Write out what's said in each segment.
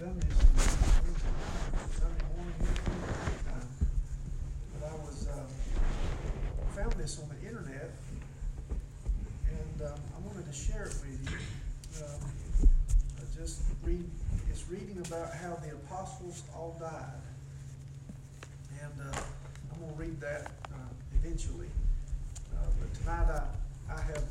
found this on the internet, and um, I wanted to share it with you. Um, I just read, it's reading about how the apostles all died, and uh, I'm gonna read that uh, eventually. Uh, but tonight I, I have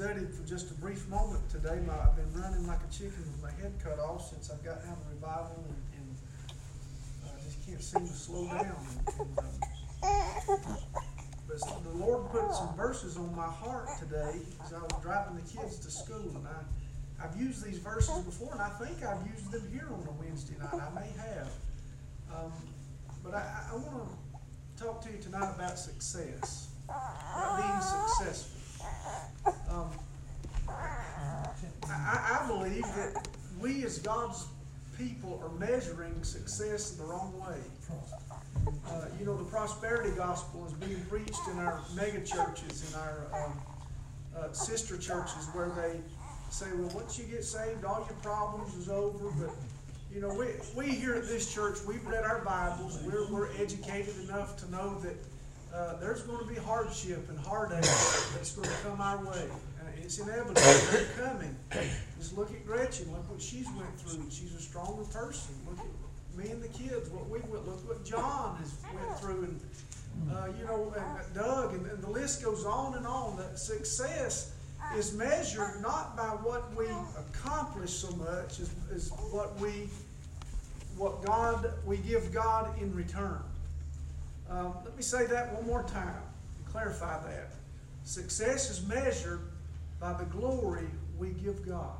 studied for just a brief moment today. My, I've been running like a chicken with my head cut off since I've gotten out of revival, and, and I just can't seem to slow down. And, and, um, but the Lord put some verses on my heart today as I was driving the kids to school, and I, I've used these verses before, and I think I've used them here on a Wednesday night. I may have, um, but I, I want to talk to you tonight about success, about being successful. Um, I, I believe that we as God's people are measuring success in the wrong way. Uh, you know, the prosperity gospel is being preached in our mega churches, in our um, uh, sister churches, where they say, well, once you get saved, all your problems is over. But, you know, we, we here at this church, we've read our Bibles. We're, we're educated enough to know that uh, there's going to be hardship and heartache that's going to come our way. Uh, it's inevitable. They're coming. Just look at Gretchen. Look what she's went through. She's a stronger person. Look at me and the kids. What we went. Look what John has went through, and uh, you know, and Doug, and, and the list goes on and on. That success is measured not by what we accomplish so much as, as what we, what God we give God in return. Um, let me say that one more time and clarify that. Success is measured by the glory we give God.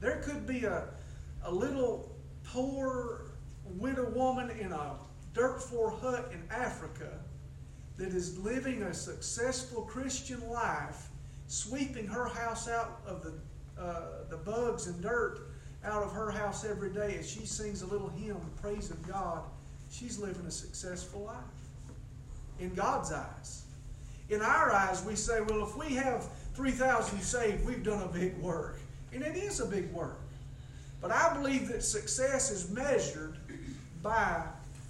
There could be a, a little poor widow woman in a dirt floor hut in Africa that is living a successful Christian life, sweeping her house out of the, uh, the bugs and dirt out of her house every day as she sings a little hymn praising God she's living a successful life in God's eyes. In our eyes, we say, well, if we have 3,000 saved, we've done a big work. And it is a big work. But I believe that success is measured by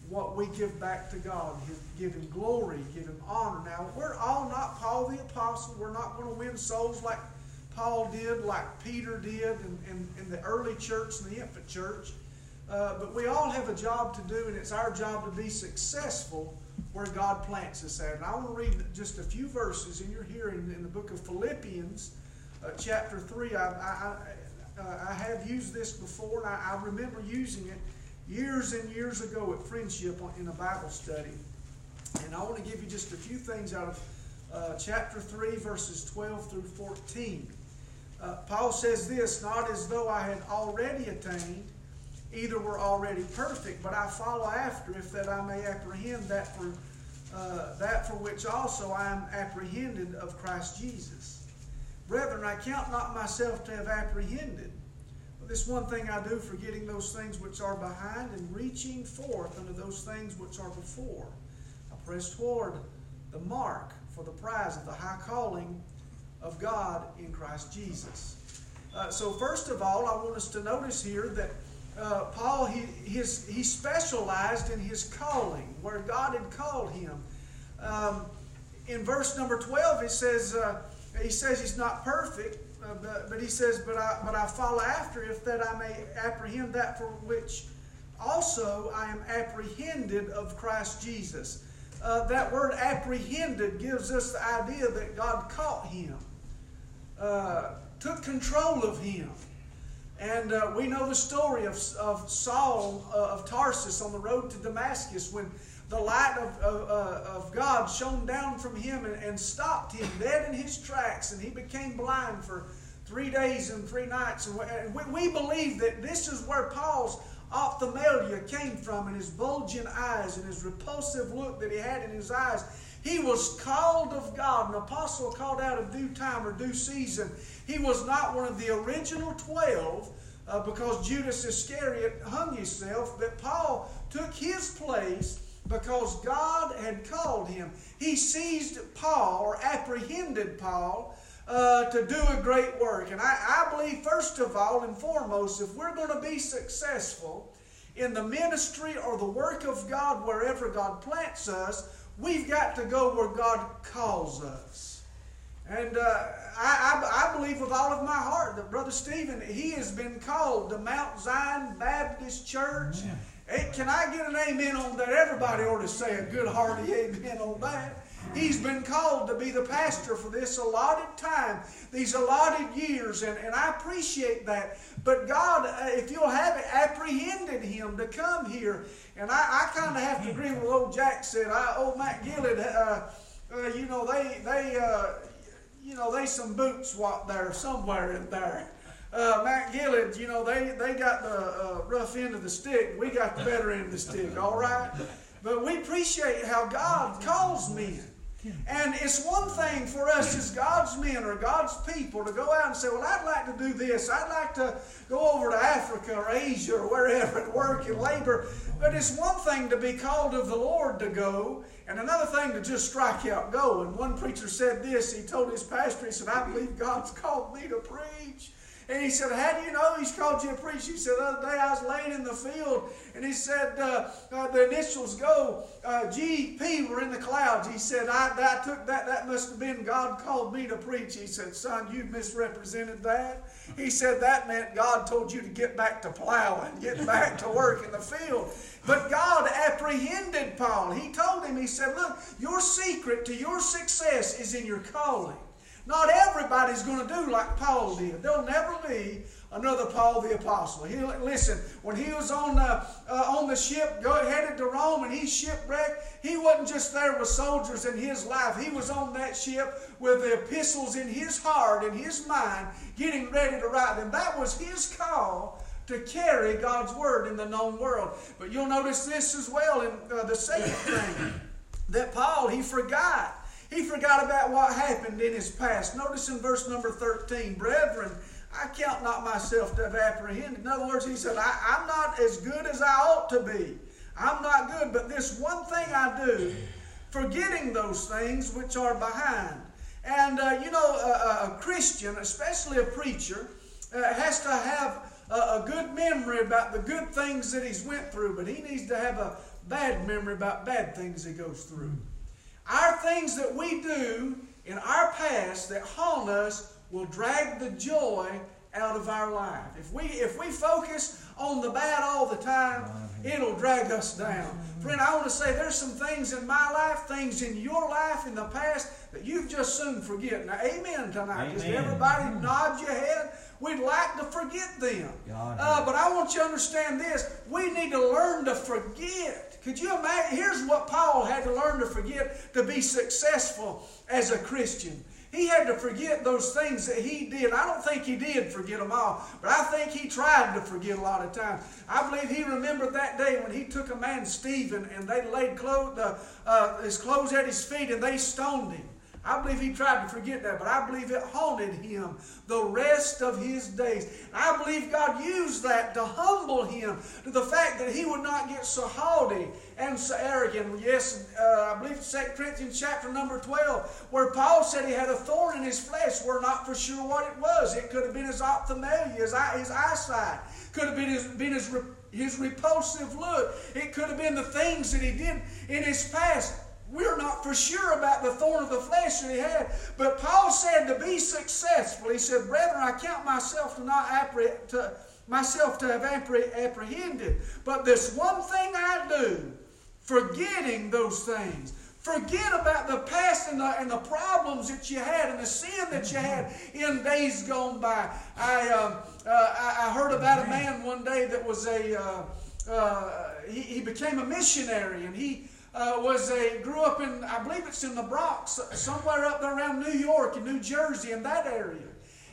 what we give back to God. Give Him glory, give Him honor. Now, we're all not Paul the Apostle. We're not going to win souls like Paul did, like Peter did in, in, in the early church and the infant church. Uh, but we all have a job to do, and it's our job to be successful where God plants us at. And I want to read just a few verses in your hearing in the book of Philippians, uh, chapter 3. I, I, uh, I, have used this before, and I, I, remember using it years and years ago at Friendship in a Bible study. And I want to give you just a few things out of uh, chapter 3, verses 12 through 14. Uh, Paul says this Not as though I had already attained either were already perfect, but I follow after, if that I may apprehend that for uh, that for which also I am apprehended of Christ Jesus. Brethren, I count not myself to have apprehended. But this one thing I do, forgetting those things which are behind and reaching forth unto those things which are before. I press toward the mark for the prize of the high calling of God in Christ Jesus. Uh, so, first of all, I want us to notice here that uh, Paul, he, his, he specialized in his calling, where God had called him. Um, in verse number 12, it says, uh, he says he's not perfect, uh, but, but, he says, but I, but I follow after if that I may apprehend that for which also I am apprehended of Christ Jesus. Uh, that word apprehended gives us the idea that God caught him, uh, took control of him. And uh, we know the story of, of Saul uh, of Tarsus on the road to Damascus when the light of, of, uh, of God shone down from him and, and, stopped him dead in his tracks, and he became blind for three days and three nights. And we, we believe that this is where Paul's ophthalmia came from, and his bulging eyes and his repulsive look that he had in his eyes. He was called of God, an apostle called out of due time or due season. He was not one of the original 12 uh, because Judas Iscariot hung himself, but Paul took his place because God had called him. He seized Paul or apprehended Paul uh, to do a great work. And I, I believe, first of all and foremost, if we're going to be successful in the ministry or the work of God wherever God plants us, we've got to go where God calls us. And uh, I, I, I, believe with all of my heart that Brother Stephen, he has been called to Mount Zion Baptist Church. Hey, can I get an amen on that? Everybody ought to say a good hearty amen on that. He's been called to be the pastor for this allotted time, these allotted years, and, and I appreciate that. But God, uh, if you'll have it, apprehended him to come here. And I, I kind of have to agree with what old Jack said. I, old Matt Gillett, uh, uh, you know, they, they, uh, you know, they some boot swap there somewhere in there. Uh, Matt Gillett, you know, they, they got the uh, rough end of the stick. We got the better end of the stick, all right? But we appreciate how God calls men. And it's one thing for us as God's men or God's people to go out and say, Well, I'd like to do this. I'd like to go over to Africa or Asia or wherever and work and labor. But it's one thing to be called of the Lord to go, and another thing to just strike out going. One preacher said this. He told his pastor, He said, I believe God's called me to preach. And he said, How do you know he's called you a preacher? He said, The other day I was laying in the field and he said, uh, uh, The initials go, uh, GP were in the clouds. He said, I, I took that, that must have been God called me to preach. He said, Son, you misrepresented that. He said, That meant God told you to get back to plowing, get back to work in the field. But God apprehended Paul. He told him, He said, Look, your secret to your success is in your calling. Not everybody's going to do like Paul did. There'll never be another Paul the apostle. He listen when he was on the uh, on the ship headed to Rome and he shipwrecked. He wasn't just there with soldiers in his life. He was on that ship with the epistles in his heart and his mind, getting ready to write them. That was his call to carry God's word in the known world. But you'll notice this as well in uh, the second thing that Paul he forgot he forgot about what happened in his past. Notice in verse number 13, brethren, I count not myself to have apprehended. In other words, he said, I, am not as good as I ought to be. I'm not good, but this one thing I do, forgetting those things which are behind. And, uh, you know, a, a, Christian, especially a preacher, uh, has to have a, a good memory about the good things that he's went through, but he needs to have a bad memory about bad things he goes through. Our things that we do in our past that haunt us will drag the joy out of our life. If we if we focus on the bad all the time, it'll drag us down. Friend, I want to say there's some things in my life, things in your life in the past that you've just soon forget. Now, amen tonight. Just everybody nod your head. We'd like to forget them. Uh, but I want you to understand this. We need to learn to forget. Could you imagine? Here's what Paul had to learn to forget to be successful as a Christian. He had to forget those things that he did. I don't think he did forget them all, but I think he tried to forget a lot of times. I believe he remembered that day when he took a man, Stephen, and they laid clothes, uh, uh, his clothes at his feet and they stoned him. I believe he tried to forget that, but I believe it haunted him the rest of his days. And I believe God used that to humble him to the fact that he would not get so haughty and so arrogant. Yes, uh, I believe it's 2 Corinthians chapter number 12, where Paul said he had a thorn in his flesh. We're not for sure what it was. It could have been his ophthalmia, his, eye, his eyesight. Could have been his, been his, his repulsive look. It could have been the things that he did in his past. We're not for sure about the thorn of the flesh that he had. But Paul said to be successful, he said, Brethren, I count myself to not apprehend, to, myself to have apprehended. But this one thing I do, forgetting those things. Forget about the past and the, and the problems that you had and the sin that you had in days gone by. I, uh, uh, I heard about a man one day that was a, uh, uh, he, he became a missionary and he, uh, was a grew up in I believe it's in the Bronx, somewhere up there around New York and New Jersey in that area,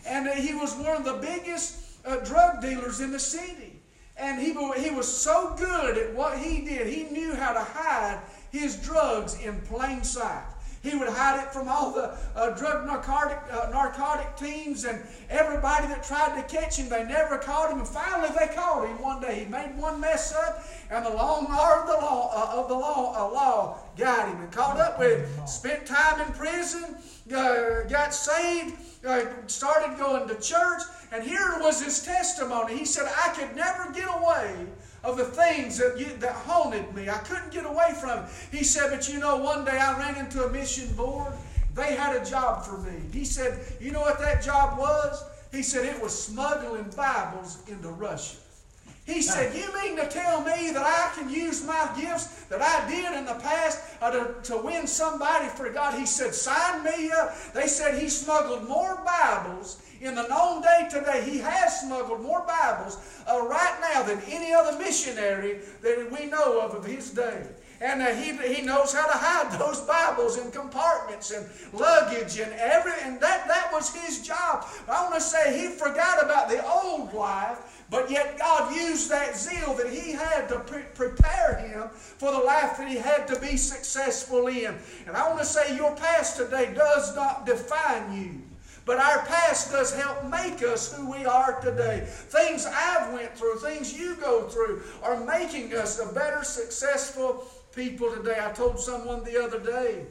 and uh, he was one of the biggest uh, drug dealers in the city, and he he was so good at what he did. He knew how to hide his drugs in plain sight. He would hide it from all the uh, drug narcotic, uh, narcotic teams and everybody that tried to catch him. They never caught him. And finally, they caught him one day. He made one mess up, and the long arm of the law, uh, of the law, uh, law got him and caught up with him. Spent time in prison, uh, got saved, uh, started going to church, and here was his testimony. He said, I could never get away of the things that, you, that haunted me. I couldn't get away from it. He said, but you know, one day I ran into a mission board. They had a job for me. He said, you know what that job was? He said it was smuggling Bibles into Russia. He said, You mean to tell me that I can use my gifts that I did in the past uh, to, to win somebody for God? He said, Sign me up. They said he smuggled more Bibles in the known day today. He has smuggled more Bibles uh, right now than any other missionary that we know of of his day. And uh, he, he knows how to hide those Bibles in compartments and luggage and every and that, that was his job. I want to say he forgot about the old life but yet God used that zeal that he had to pre- prepare him for the life that he had to be successful in. And I want to say your past today does not define you. But our past does help make us who we are today. Things I've went through, things you go through, are making us a better, successful people today. I told someone the other day,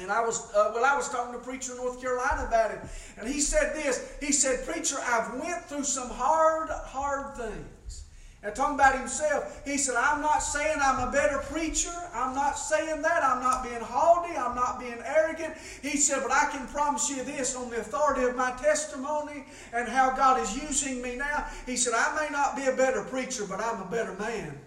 and I was, uh, well, I was talking to a preacher in North Carolina about it. And he said this. He said, Preacher, I've went through some hard, hard things. And talking about himself, he said, I'm not saying I'm a better preacher. I'm not saying that. I'm not being haughty. I'm not being arrogant. He said, but I can promise you this on the authority of my testimony and how God is using me now. He said, I may not be a better preacher, but I'm a better man.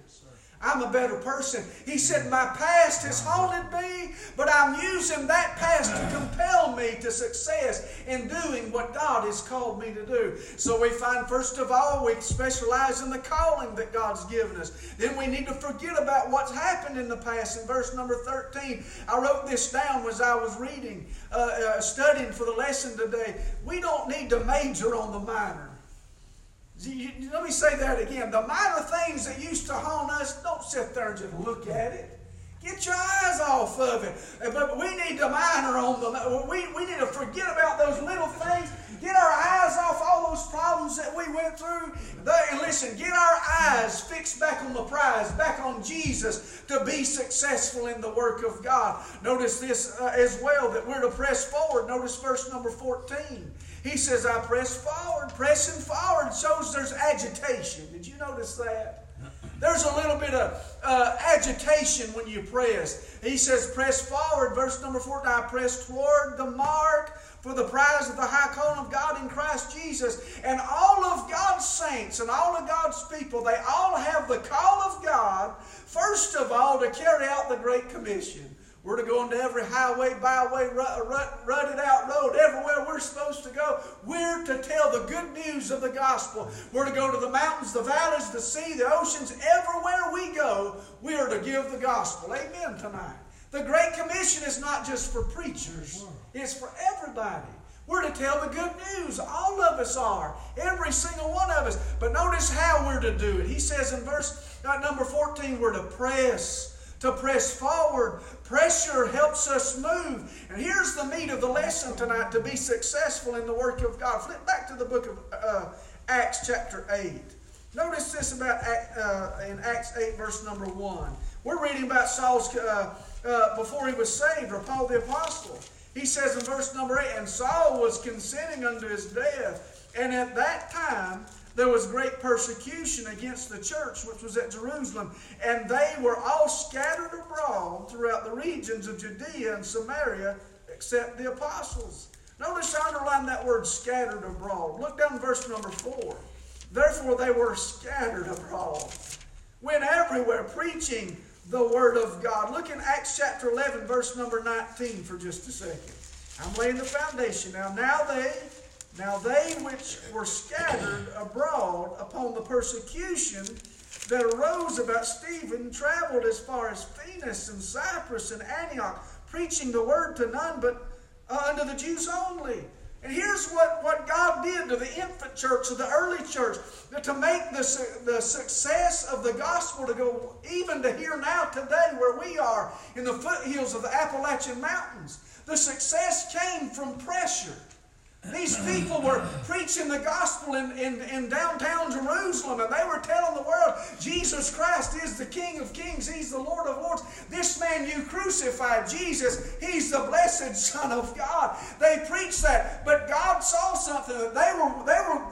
I'm a better person. He said, My past has haunted me, but I'm using that past to compel me to success in doing what God has called me to do. So we find, first of all, we specialize in the calling that God's given us. Then we need to forget about what's happened in the past. In verse number 13, I wrote this down as I was reading, uh, uh, studying for the lesson today. We don't need to major on the minor. Let me say that again. The minor things that used to haunt us, don't sit there and just look at it. Get your eyes off of it. But we need to minor on the. We, we need to forget about those little things. Get our eyes off all those problems that we went through. And listen, get our eyes fixed back on the prize, back on Jesus to be successful in the work of God. Notice this uh, as well that we're to press forward. Notice verse number 14. He says, I press forward. Pressing forward shows there's agitation. Did you notice that? There's a little bit of uh, agitation when you press. He says, press forward. Verse number 14, I press toward the mark for the prize of the high calling of God in Christ Jesus. And all of God's saints and all of God's people, they all have the call of God, first of all, to carry out the Great Commission. We're to go into every highway, byway, rut, rutted out road, everywhere we're supposed to go. We're to tell the good news of the gospel. We're to go to the mountains, the valleys, the sea, the oceans, everywhere we go, we are to give the gospel. Amen tonight. The Great Commission is not just for preachers, it's for everybody. We're to tell the good news. All of us are. Every single one of us. But notice how we're to do it. He says in verse uh, number 14, we're to press to press forward. Pressure helps us move. And here's the meat of the lesson tonight to be successful in the work of God. Flip back to the book of uh, Acts, chapter 8. Notice this about uh, in Acts 8, verse number 1. We're reading about Saul's, uh, uh, before he was saved, or Paul the Apostle. He says in verse number 8, And Saul was consenting unto his death, and at that time there was great persecution against the church which was at Jerusalem, and they were all scattered abroad throughout the regions of Judea and Samaria, except the apostles. Notice I underline that word scattered abroad. Look down verse number four. Therefore they were scattered abroad, went everywhere preaching the word of God. Look in Acts chapter 11, verse number 19 for just a second. I'm laying the foundation now. Now they now they which were scattered abroad upon the persecution that arose about Stephen traveled as far as Phoenix and Cyprus and Antioch, preaching the word to none but uh, unto the Jews only. And here's what, what God did to the infant church, to the early church, to make the, the success of the gospel to go even to here now today where we are in the foothills of the Appalachian Mountains. The success came from pressure. These people were preaching the gospel in, in, in, downtown Jerusalem and they were telling the world Jesus Christ is the King of Kings, He's the Lord of Lords. This man you crucified, Jesus, He's the blessed Son of God. They preached that, but God saw something that they were, they were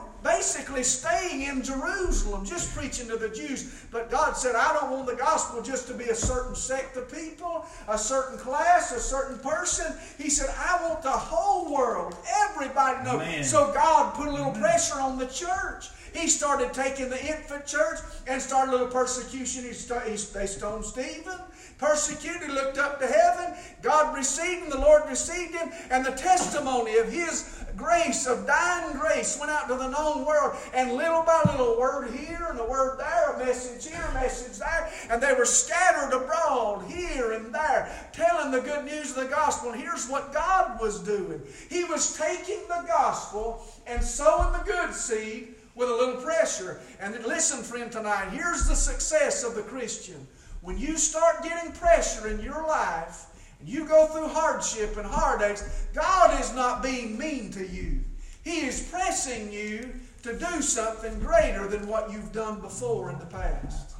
basically staying in Jerusalem, just preaching to the Jews. But God said, I don't want the gospel just to be a certain sect of people, a certain class, a certain person. He said, I want the whole world, everybody to know. Man. So God put a little pressure on the church. He started taking the infant church and started a little persecution. He, st- he they stoned Stephen persecuted, looked up to heaven. God received him, the Lord received him, and the testimony of his grace, of dying grace, went out to the known world. And little by little, word here and a word there, a message here, a message there. And they were scattered abroad here and there, telling the good news of the gospel. And here's what God was doing He was taking the gospel and sowing the good seed with a little pressure. And listen, friend, tonight, here's the success of the Christian. When you start getting pressure in your life, and you go through hardship and heartaches, God is not being mean to you. He is pressing you to do something greater than what you've done before in the past.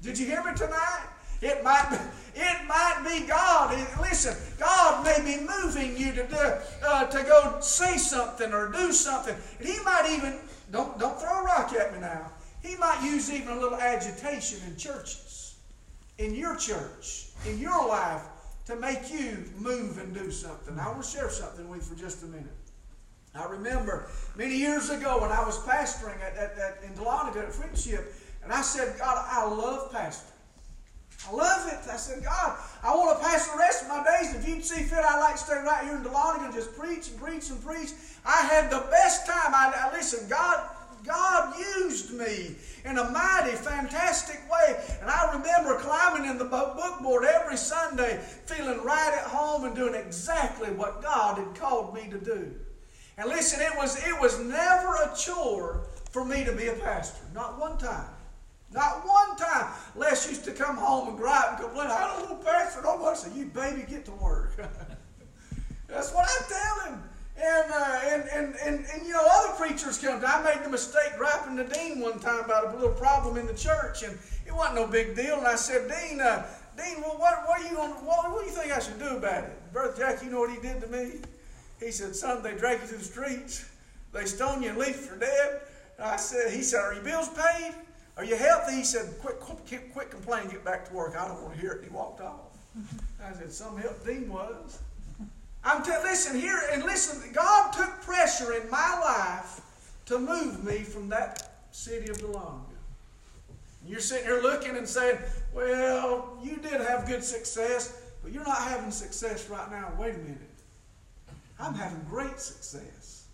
Did you hear me tonight? It might be, it might be God. Listen, God may be moving you to do, uh, to go say something or do something. And He might even don't don't throw a rock at me now. He might use even a little agitation in churches, in your church, in your life to make you move and do something. I want to share something with you for just a minute. I remember many years ago when I was pastoring at, at, at in Dahlonega at Friendship, and I said, God, I love pastoring. I love it. I said, God, I want to pass the rest of my days. If you'd see fit, I'd like to stay right here in Dahlonega and just preach and preach and preach. I had the best time. I, I listen, God, God used me in a mighty, fantastic way. And I remember climbing in the bookboard every Sunday, feeling right at home and doing exactly what God had called me to do. And listen, it was, it was never a chore for me to be a pastor. Not one time. Not one time. Les used to come home and gripe and complain, I don't want to pastor no more. I said, You baby, get to work. That's what I tell him. And, uh, and, and, and, and, you know, other preachers come. I made the mistake griping to Dean one time about a little problem in the church, and it wasn't no big deal. And I said, Dean, uh, Dean, well, what, what, are you on, what, what do you think I should do about it? Brother Jack, you know what he did to me? He said, son, they drag you through the streets. They stone you and leave you for dead. And I said, he said, are your bills paid? Are you healthy? He said, quit, quit, quit complaining, get back to work. I don't want to hear it. And he walked off. I said, some help Dean was. I'm telling, listen here, and listen, God took pressure in my life to move me from that city of Dahlonega. You're sitting here looking and saying, well, you did have good success, but you're not having success right now. Wait a minute. I'm having great success.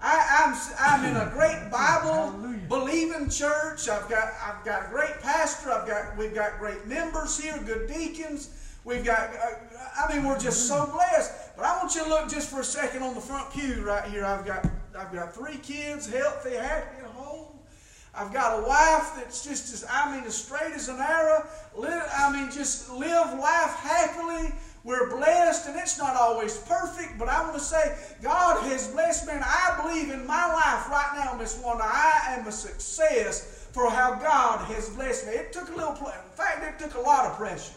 I, am I'm, I'm in a great Bible believing church. I've got I've got a great pastor. I've got we've got great members here, good deacons. We've got uh, I mean we're just so blessed. But I want you to look just for a second on the front pew right here. I've got I've got three kids, healthy, happy, and whole. I've got a wife that's just as I mean as straight as an arrow. Live, I mean just live life happily. We're blessed, and it's not always perfect, but I want to say God has blessed me, and I believe in my life right now, Miss Wanda, I am a success for how God has blessed me. It took a little, in fact, it took a lot of pressure.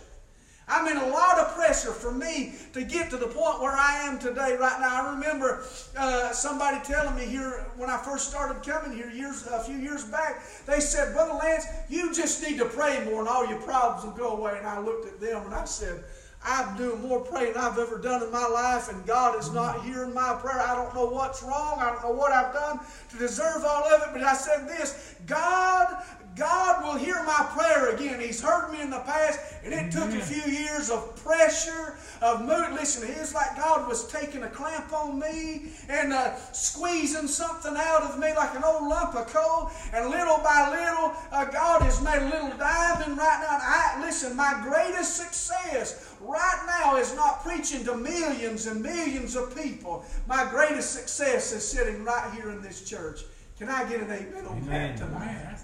I'm in a lot of pressure for me to get to the point where I am today, right now. I remember uh, somebody telling me here when I first started coming here years, a few years back, they said, Brother Lance, you just need to pray more and all your problems will go away. And I looked at them and I said, I'm doing more praying than I've ever done in my life, and God is not hearing my prayer. I don't know what's wrong. I don't know what I've done to deserve all of it, but I said this God God will hear my prayer again. He's heard me in the past, and it took a few years of pressure, of mood. Listen, it's like God was taking a clamp on me and uh, squeezing something out of me like an old lump of coal. And little by little, uh, God has made a little diamond right now. I, listen, my greatest success right now is not preaching to millions and millions of people. My greatest success is sitting right here in this church. Can I get an amen on that tonight?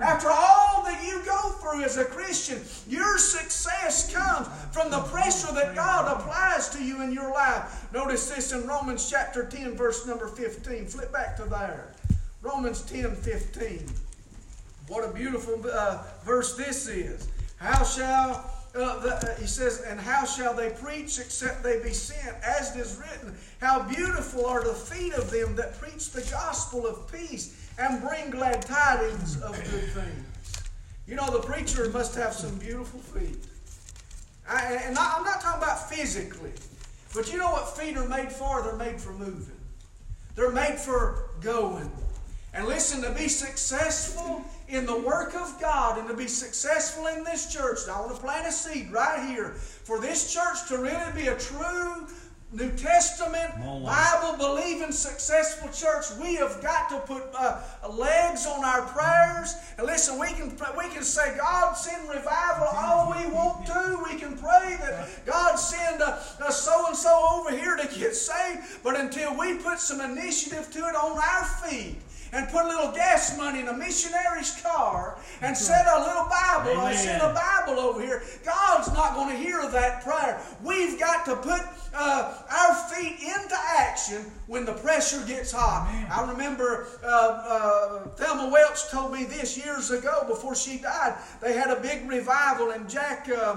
After all that you go through as a Christian, your success comes from the pressure that God applies to you in your life. Notice this in Romans chapter 10, verse number 15. Flip back to there. Romans 10, 15. What a beautiful uh, verse this is. How shall uh, the, uh, he says, and how shall they preach except they be sent? As it is written, how beautiful are the feet of them that preach the gospel of peace and bring glad tidings of good things. You know, the preacher must have some beautiful feet. I, and I, I'm not talking about physically, but you know what feet are made for? They're made for moving, they're made for going. And listen, to be successful in the work of God and to be successful in this church, I want to plant a seed right here for this church to really be a true New Testament, Bible believing, successful church, we have got to put uh, legs on our prayers. And listen, we can we can say, God send revival all we want to. We can pray that God send a so and so over here to get saved. But until we put some initiative to it on our feet, and put a little gas money in a missionary's car and set a little Bible, Amen. set a Bible over here, God's not going to hear that prayer. We've got to put uh, our feet into action when the pressure gets hot. Amen. I remember uh, uh, Thelma Welch told me this years ago before she died. They had a big revival, and Jack. Uh,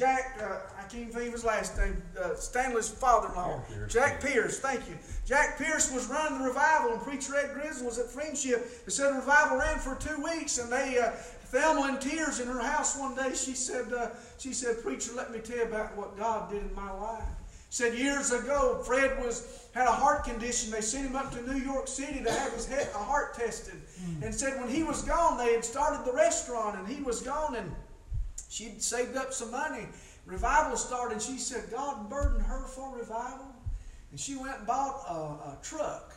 uh, uh, Jack, I can't even think of his last name, Stanley's father-in-law, Jack Pierce. Thank you. Jack Pierce was running the revival, and Preacher Ed Grizzle was at Friendship. They said the revival ran for two weeks, and they uh, Thelma in tears in her house one day. She said, uh, "She said, Preacher, let me tell you about what God did in my life." She said years ago, Fred was had a heart condition. They sent him up to New York City to have his head, a heart tested, mm. and said when he was gone, they had started the restaurant, and he was gone, and she'd saved up some money. Revival started. She said God burdened her for revival. And she went and bought a, a truck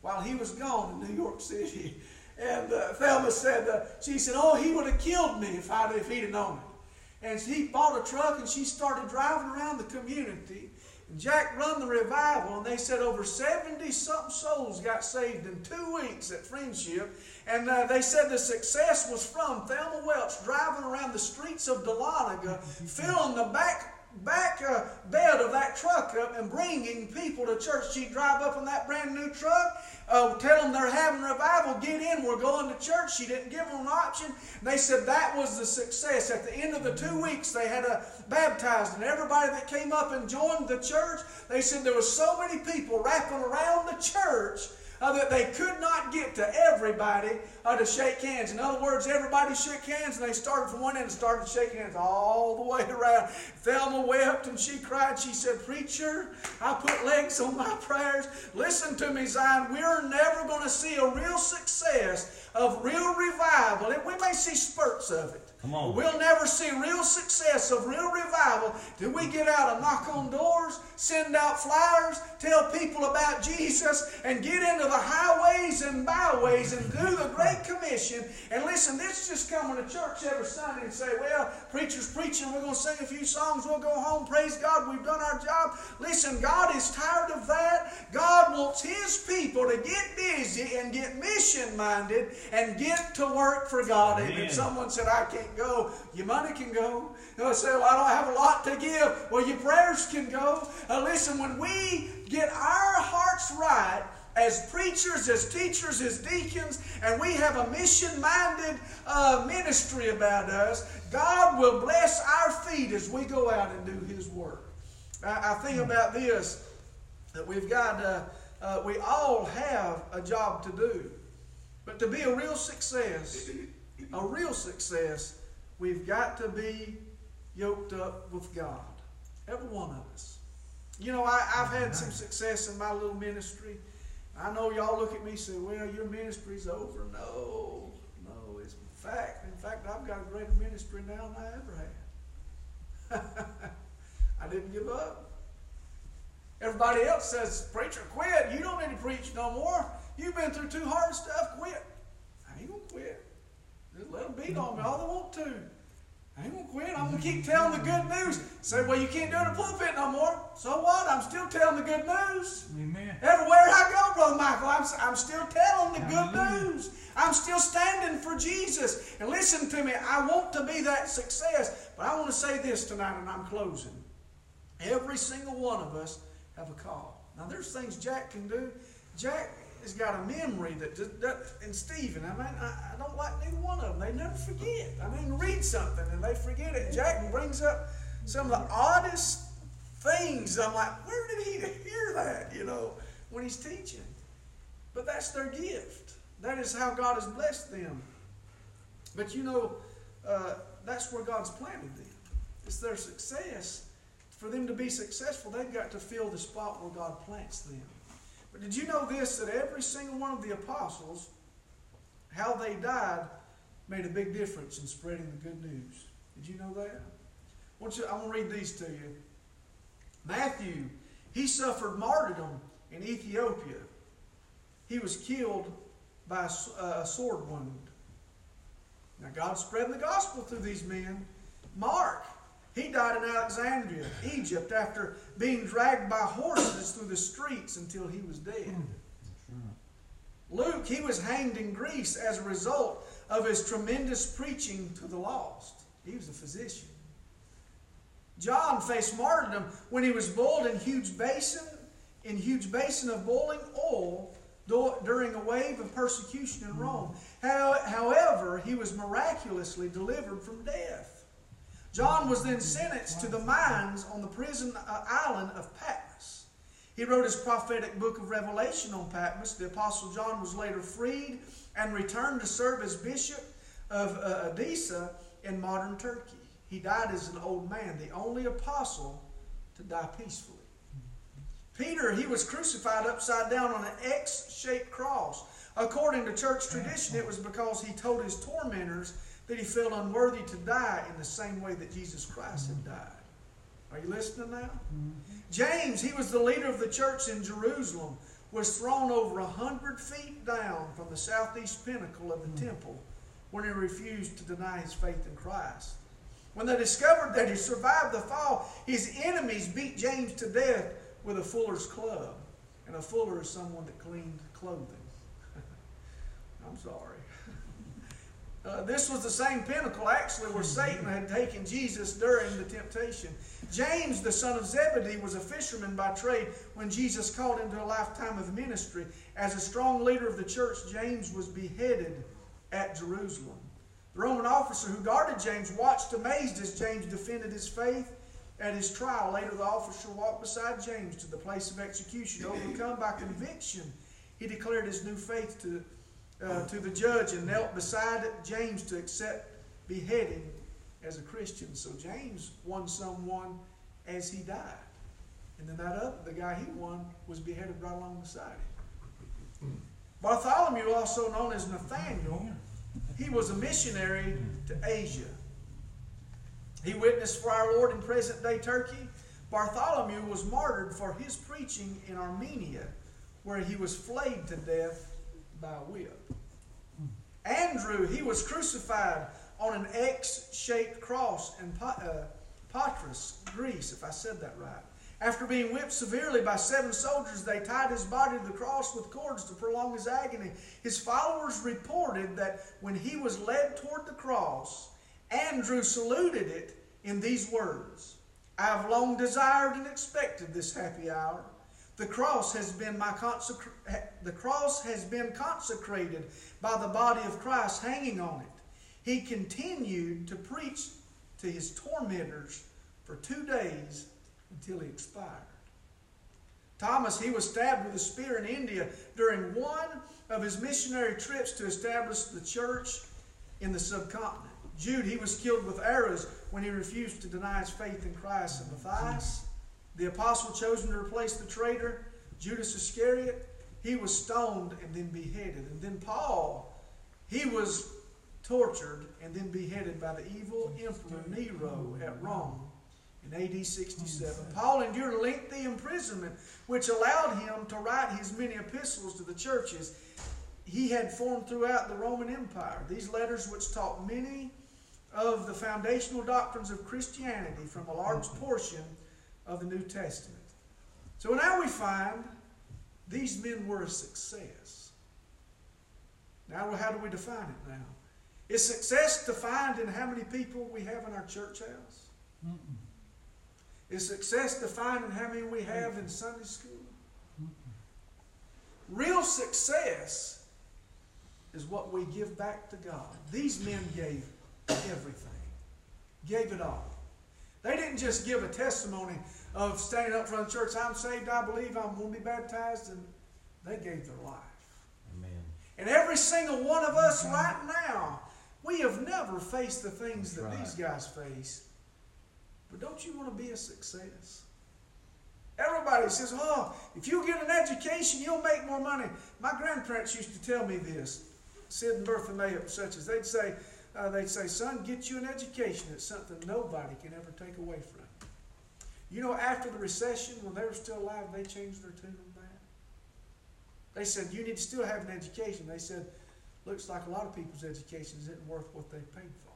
while he was gone in New York City. And uh, Thelma said, uh, she said, oh, he would have killed me if, I'd, if he'd have known it. And he bought a truck and she started driving around the community. And Jack run the revival and they said over 70 something souls got saved in two weeks at Friendship. And uh, they said the success was from Thelma Welch driving around the streets of Dahlonega, filling the back back uh, bed of that truck up and bringing people to church. She'd drive up in that brand new truck, uh, tell them they're having a revival, get in, we're going to church. She didn't give them an option. They said that was the success. At the end of the two weeks, they had a baptized, and everybody that came up and joined the church, they said there were so many people wrapping around the church uh, that they could not get to everybody uh, to shake hands. In other words, everybody shook hands and they started from one end and started shaking hands all the way around. Thelma wept and she cried. She said, Preacher, I put legs on my prayers. Listen to me, Zion. We're never going to see a real success of real revival. And we may see spurts of it. Come on. We'll never see real success of real revival till we get out and knock on doors, send out flyers, tell people about Jesus, and get into the highways and byways and do the Great Commission. And listen, this just coming to church every Sunday and say, well, preacher's preaching, we're going to sing a few songs, we'll go home, praise God, we've done our job. Listen, God is tired of that. God wants His people to get busy and get mission minded and get to work for God. Amen. And someone said, I can't go. Your money can go. They'll say, well, I don't have a lot to give. Well, your prayers can go. Uh, listen, when we get our hearts right, as preachers, as teachers, as deacons, and we have a mission minded uh, ministry about us, God will bless our feet as we go out and do His work. I, I think hmm. about this that we've got, uh, uh, we all have a job to do. But to be a real success, a real success, We've got to be yoked up with God. Every one of us. You know, I, have had some success in my little ministry. I know y'all look at me and say, well, your ministry's over. No, no, it's fact. In fact, I've got a greater ministry now than I ever had. I didn't give up. Everybody else says, preacher, quit. You don't need to preach no more. You've been through too hard stuff. Quit. I ain't going to quit Just Let them beat on me all they want to. I ain't gonna quit. I'm gonna keep telling the good news. Say, well, you can't do it in the pulpit no more. So what? I'm still telling the good news. Amen. Everywhere I go, Brother Michael, I'm, I'm still telling the good news. I'm still standing for Jesus. And listen to me, I want to be that success. But I want to say this tonight, and I'm closing. Every single one of us have a call. Now, there's things Jack can do. Jack has got a memory that, that and Stephen, I mean, I, I, don't like neither one of them. They never forget. I mean, read something and they forget it. Jack brings up some of the oddest things. I'm like, where did he hear that, you know, when he's teaching? But that's their gift. That is how God has blessed them. But you know, uh, that's where God's planted them. It's their success. For them to be successful, they've got to fill the spot where God plants them. But did you know this? That every single one of the apostles, how they died, made a big difference in spreading the good news. Did you know that? You, I want to read these to you. Matthew, he suffered martyrdom in Ethiopia. He was killed by a, sword wound. Now, God's spreading the gospel through these men. Mark, he died in Alexandria, Egypt, after being dragged by horses through the streets until he was dead. Hmm. Luke, he was hanged in Greece as a result of his tremendous preaching to the lost. He was a physician. John faced martyrdom when he was boiled in huge basin, in huge basin of boiling oil during a wave of persecution in hmm. Rome. However, he was miraculously delivered from death. John was then sentenced to the mines on the prison uh, island of Patmos. He wrote his prophetic book of Revelation on Patmos. The Apostle John was later freed and returned to serve as bishop of uh, Edessa in modern Turkey. He died as an old man, the only apostle to die peacefully. Peter, he was crucified upside down on an X shaped cross. According to church tradition, it was because he told his tormentors that he felt unworthy to die in the same way that Jesus Christ had died. Are you listening now? Mm-hmm. James, he was the leader of the church in Jerusalem, was thrown over a hundred feet down from the southeast pinnacle of the mm-hmm. temple when he refused to deny his faith in Christ. When they discovered that he survived the fall, his enemies beat James to death with a fuller's club. And a fuller is someone that cleaned clothing. I'm sorry. Uh, this was the same pinnacle, actually, where Satan had taken Jesus during the temptation. James, the son of Zebedee, was a fisherman by trade when Jesus called him to a lifetime of ministry. As a strong leader of the church, James was beheaded at Jerusalem. The Roman officer who guarded James watched amazed as James defended his faith at his trial. Later, the officer walked beside James to the place of execution. Overcome by conviction, he declared his new faith to uh, to the judge and knelt beside James to accept beheading as a Christian. So James won someone as he died. And then that other, the guy he won, was beheaded right along beside him. Bartholomew, also known as Nathaniel, he was a missionary to Asia. He witnessed for our Lord in present day Turkey. Bartholomew was martyred for his preaching in Armenia, where he was flayed to death by a whip. Andrew, he was crucified on an X shaped cross in uh, Patras, Greece, if I said that right. After being whipped severely by seven soldiers, they tied his body to the cross with cords to prolong his agony. His followers reported that when he was led toward the cross, Andrew saluted it in these words I have long desired and expected this happy hour. The cross has been my consecra- the cross has been consecrated by the body of Christ hanging on it. He continued to preach to his tormentors for two days until he expired. Thomas, he was stabbed with a spear in India during one of his missionary trips to establish the church in the subcontinent. Jude, he was killed with arrows when he refused to deny his faith in Christ. And Matthias, the apostle chosen to replace the traitor, Judas Iscariot, he was stoned and then beheaded. And then Paul, he was tortured and then beheaded by the evil emperor Nero at Rome in AD 67. Paul endured lengthy imprisonment, which allowed him to write his many epistles to the churches. he had formed throughout the Roman Empire. These letters, which taught many of the foundational doctrines of Christianity from a large mm-hmm. portion of the New Testament. So now we find these men were a success. Now, how do we define it now? Is success defined in how many people we have in our church house? Mm-mm. Is success defined in how many we have in Sunday school? Real success is what we give back to God. These men gave everything, gave it all. They didn't just give a testimony of standing up front of church, I'm saved, I believe, I'm going to be baptized, and they gave their life. Amen. And every single one of us right now, we have never faced the things that right. these guys face. But don't you want to be a success? Everybody says, oh, if you get an education, you'll make more money. My grandparents used to tell me this. Sid and Bertha May such as they'd say, uh, they'd say, son, get you an education. It's something nobody can ever take away from you. You know, after the recession, when they were still alive, they changed their tune on that. They said, you need to still have an education. They said, looks like a lot of people's education isn't worth what they paid for.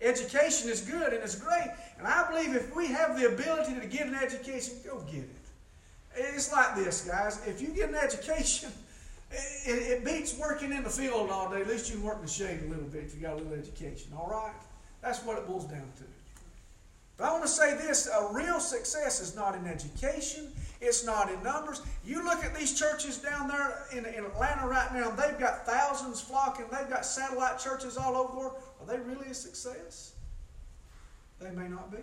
Education is good and it's great. And I believe if we have the ability to get an education, go get it. It's like this, guys. If you get an education, it, it, beats working in the field all day. At least you work in the shade a little bit if you got a little education. All right? That's what it boils down to. But I want to say this a real success is not in education, it's not in numbers. You look at these churches down there in, in Atlanta right now, they've got thousands flocking, they've got satellite churches all over. Are they really a success? They may not be.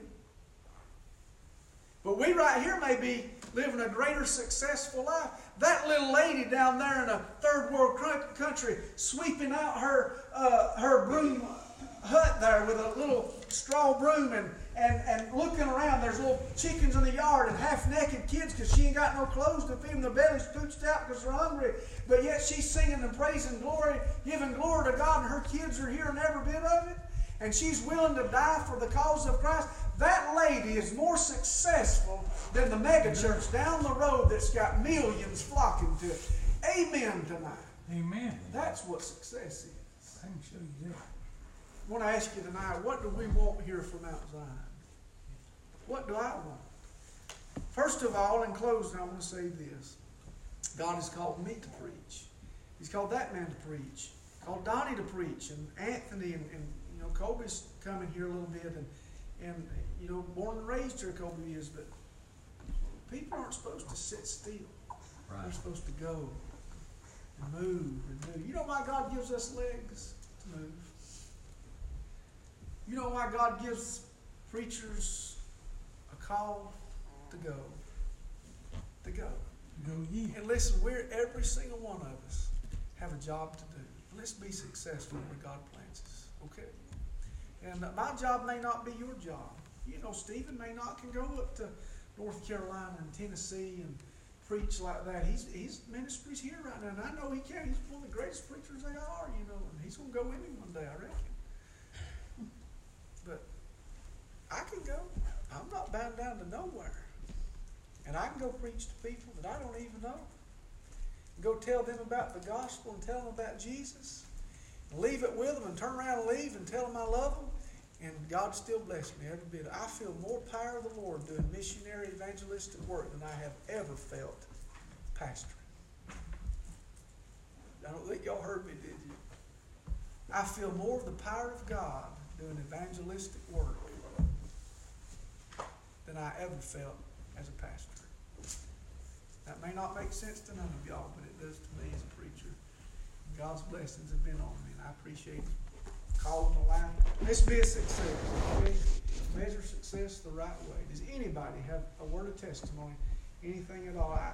But we right here may be living a greater successful life. That little lady down there in a third world country sweeping out her, uh, her broom hut there with a little straw broom and, and, and looking around. There's little chickens in the yard and half naked kids because she ain't got no clothes to feed them. Their belly's pooched out because they're hungry. But yet she's singing and praising glory, giving glory to God, and her kids are hearing every bit of it. And she's willing to die for the cause of Christ. That lady is more successful than the megachurch down the road that's got millions flocking to it. Amen tonight. Amen. That's what success is. I can show you that. I want to ask you tonight, what do we want here from Mount Zion? What do I want? First of all, in closing, I want to say this. God has called me to preach. He's called that man to preach. Called Donnie to preach, and Anthony, and, and you know, Kobe's coming here a little bit, and and you know, born and raised here a couple of years, but people aren't supposed to sit still. Right. They're supposed to go and move and move. You know why God gives us legs to move? You know why God gives preachers a call to go? To go. Go ye. And listen, we're every single one of us have a job to do. Let's be successful where God plants us. Okay? And my job may not be your job. You know, Stephen may not can go up to North Carolina and Tennessee and preach like that. He's he's ministry's here right now, and I know he can. He's one of the greatest preachers they are, you know, and he's gonna go with me one day, I reckon. But I can go. I'm not bound down to nowhere. And I can go preach to people that I don't even know. Go tell them about the gospel and tell them about Jesus leave it with them and turn around and leave and tell them I love them. And God still blessed me every bit. I feel more power of the Lord doing missionary evangelistic work than I have ever felt pastoring. I don't think y'all heard me, did you? I feel more of the power of God doing evangelistic work than I ever felt as a pastor. That may not make sense to none of y'all, but it does to me as a preacher. God's blessings have been on me. And I appreciate calling the line. Let's be a success. Measure success the right way. Does anybody have a word of testimony? Anything at all? I,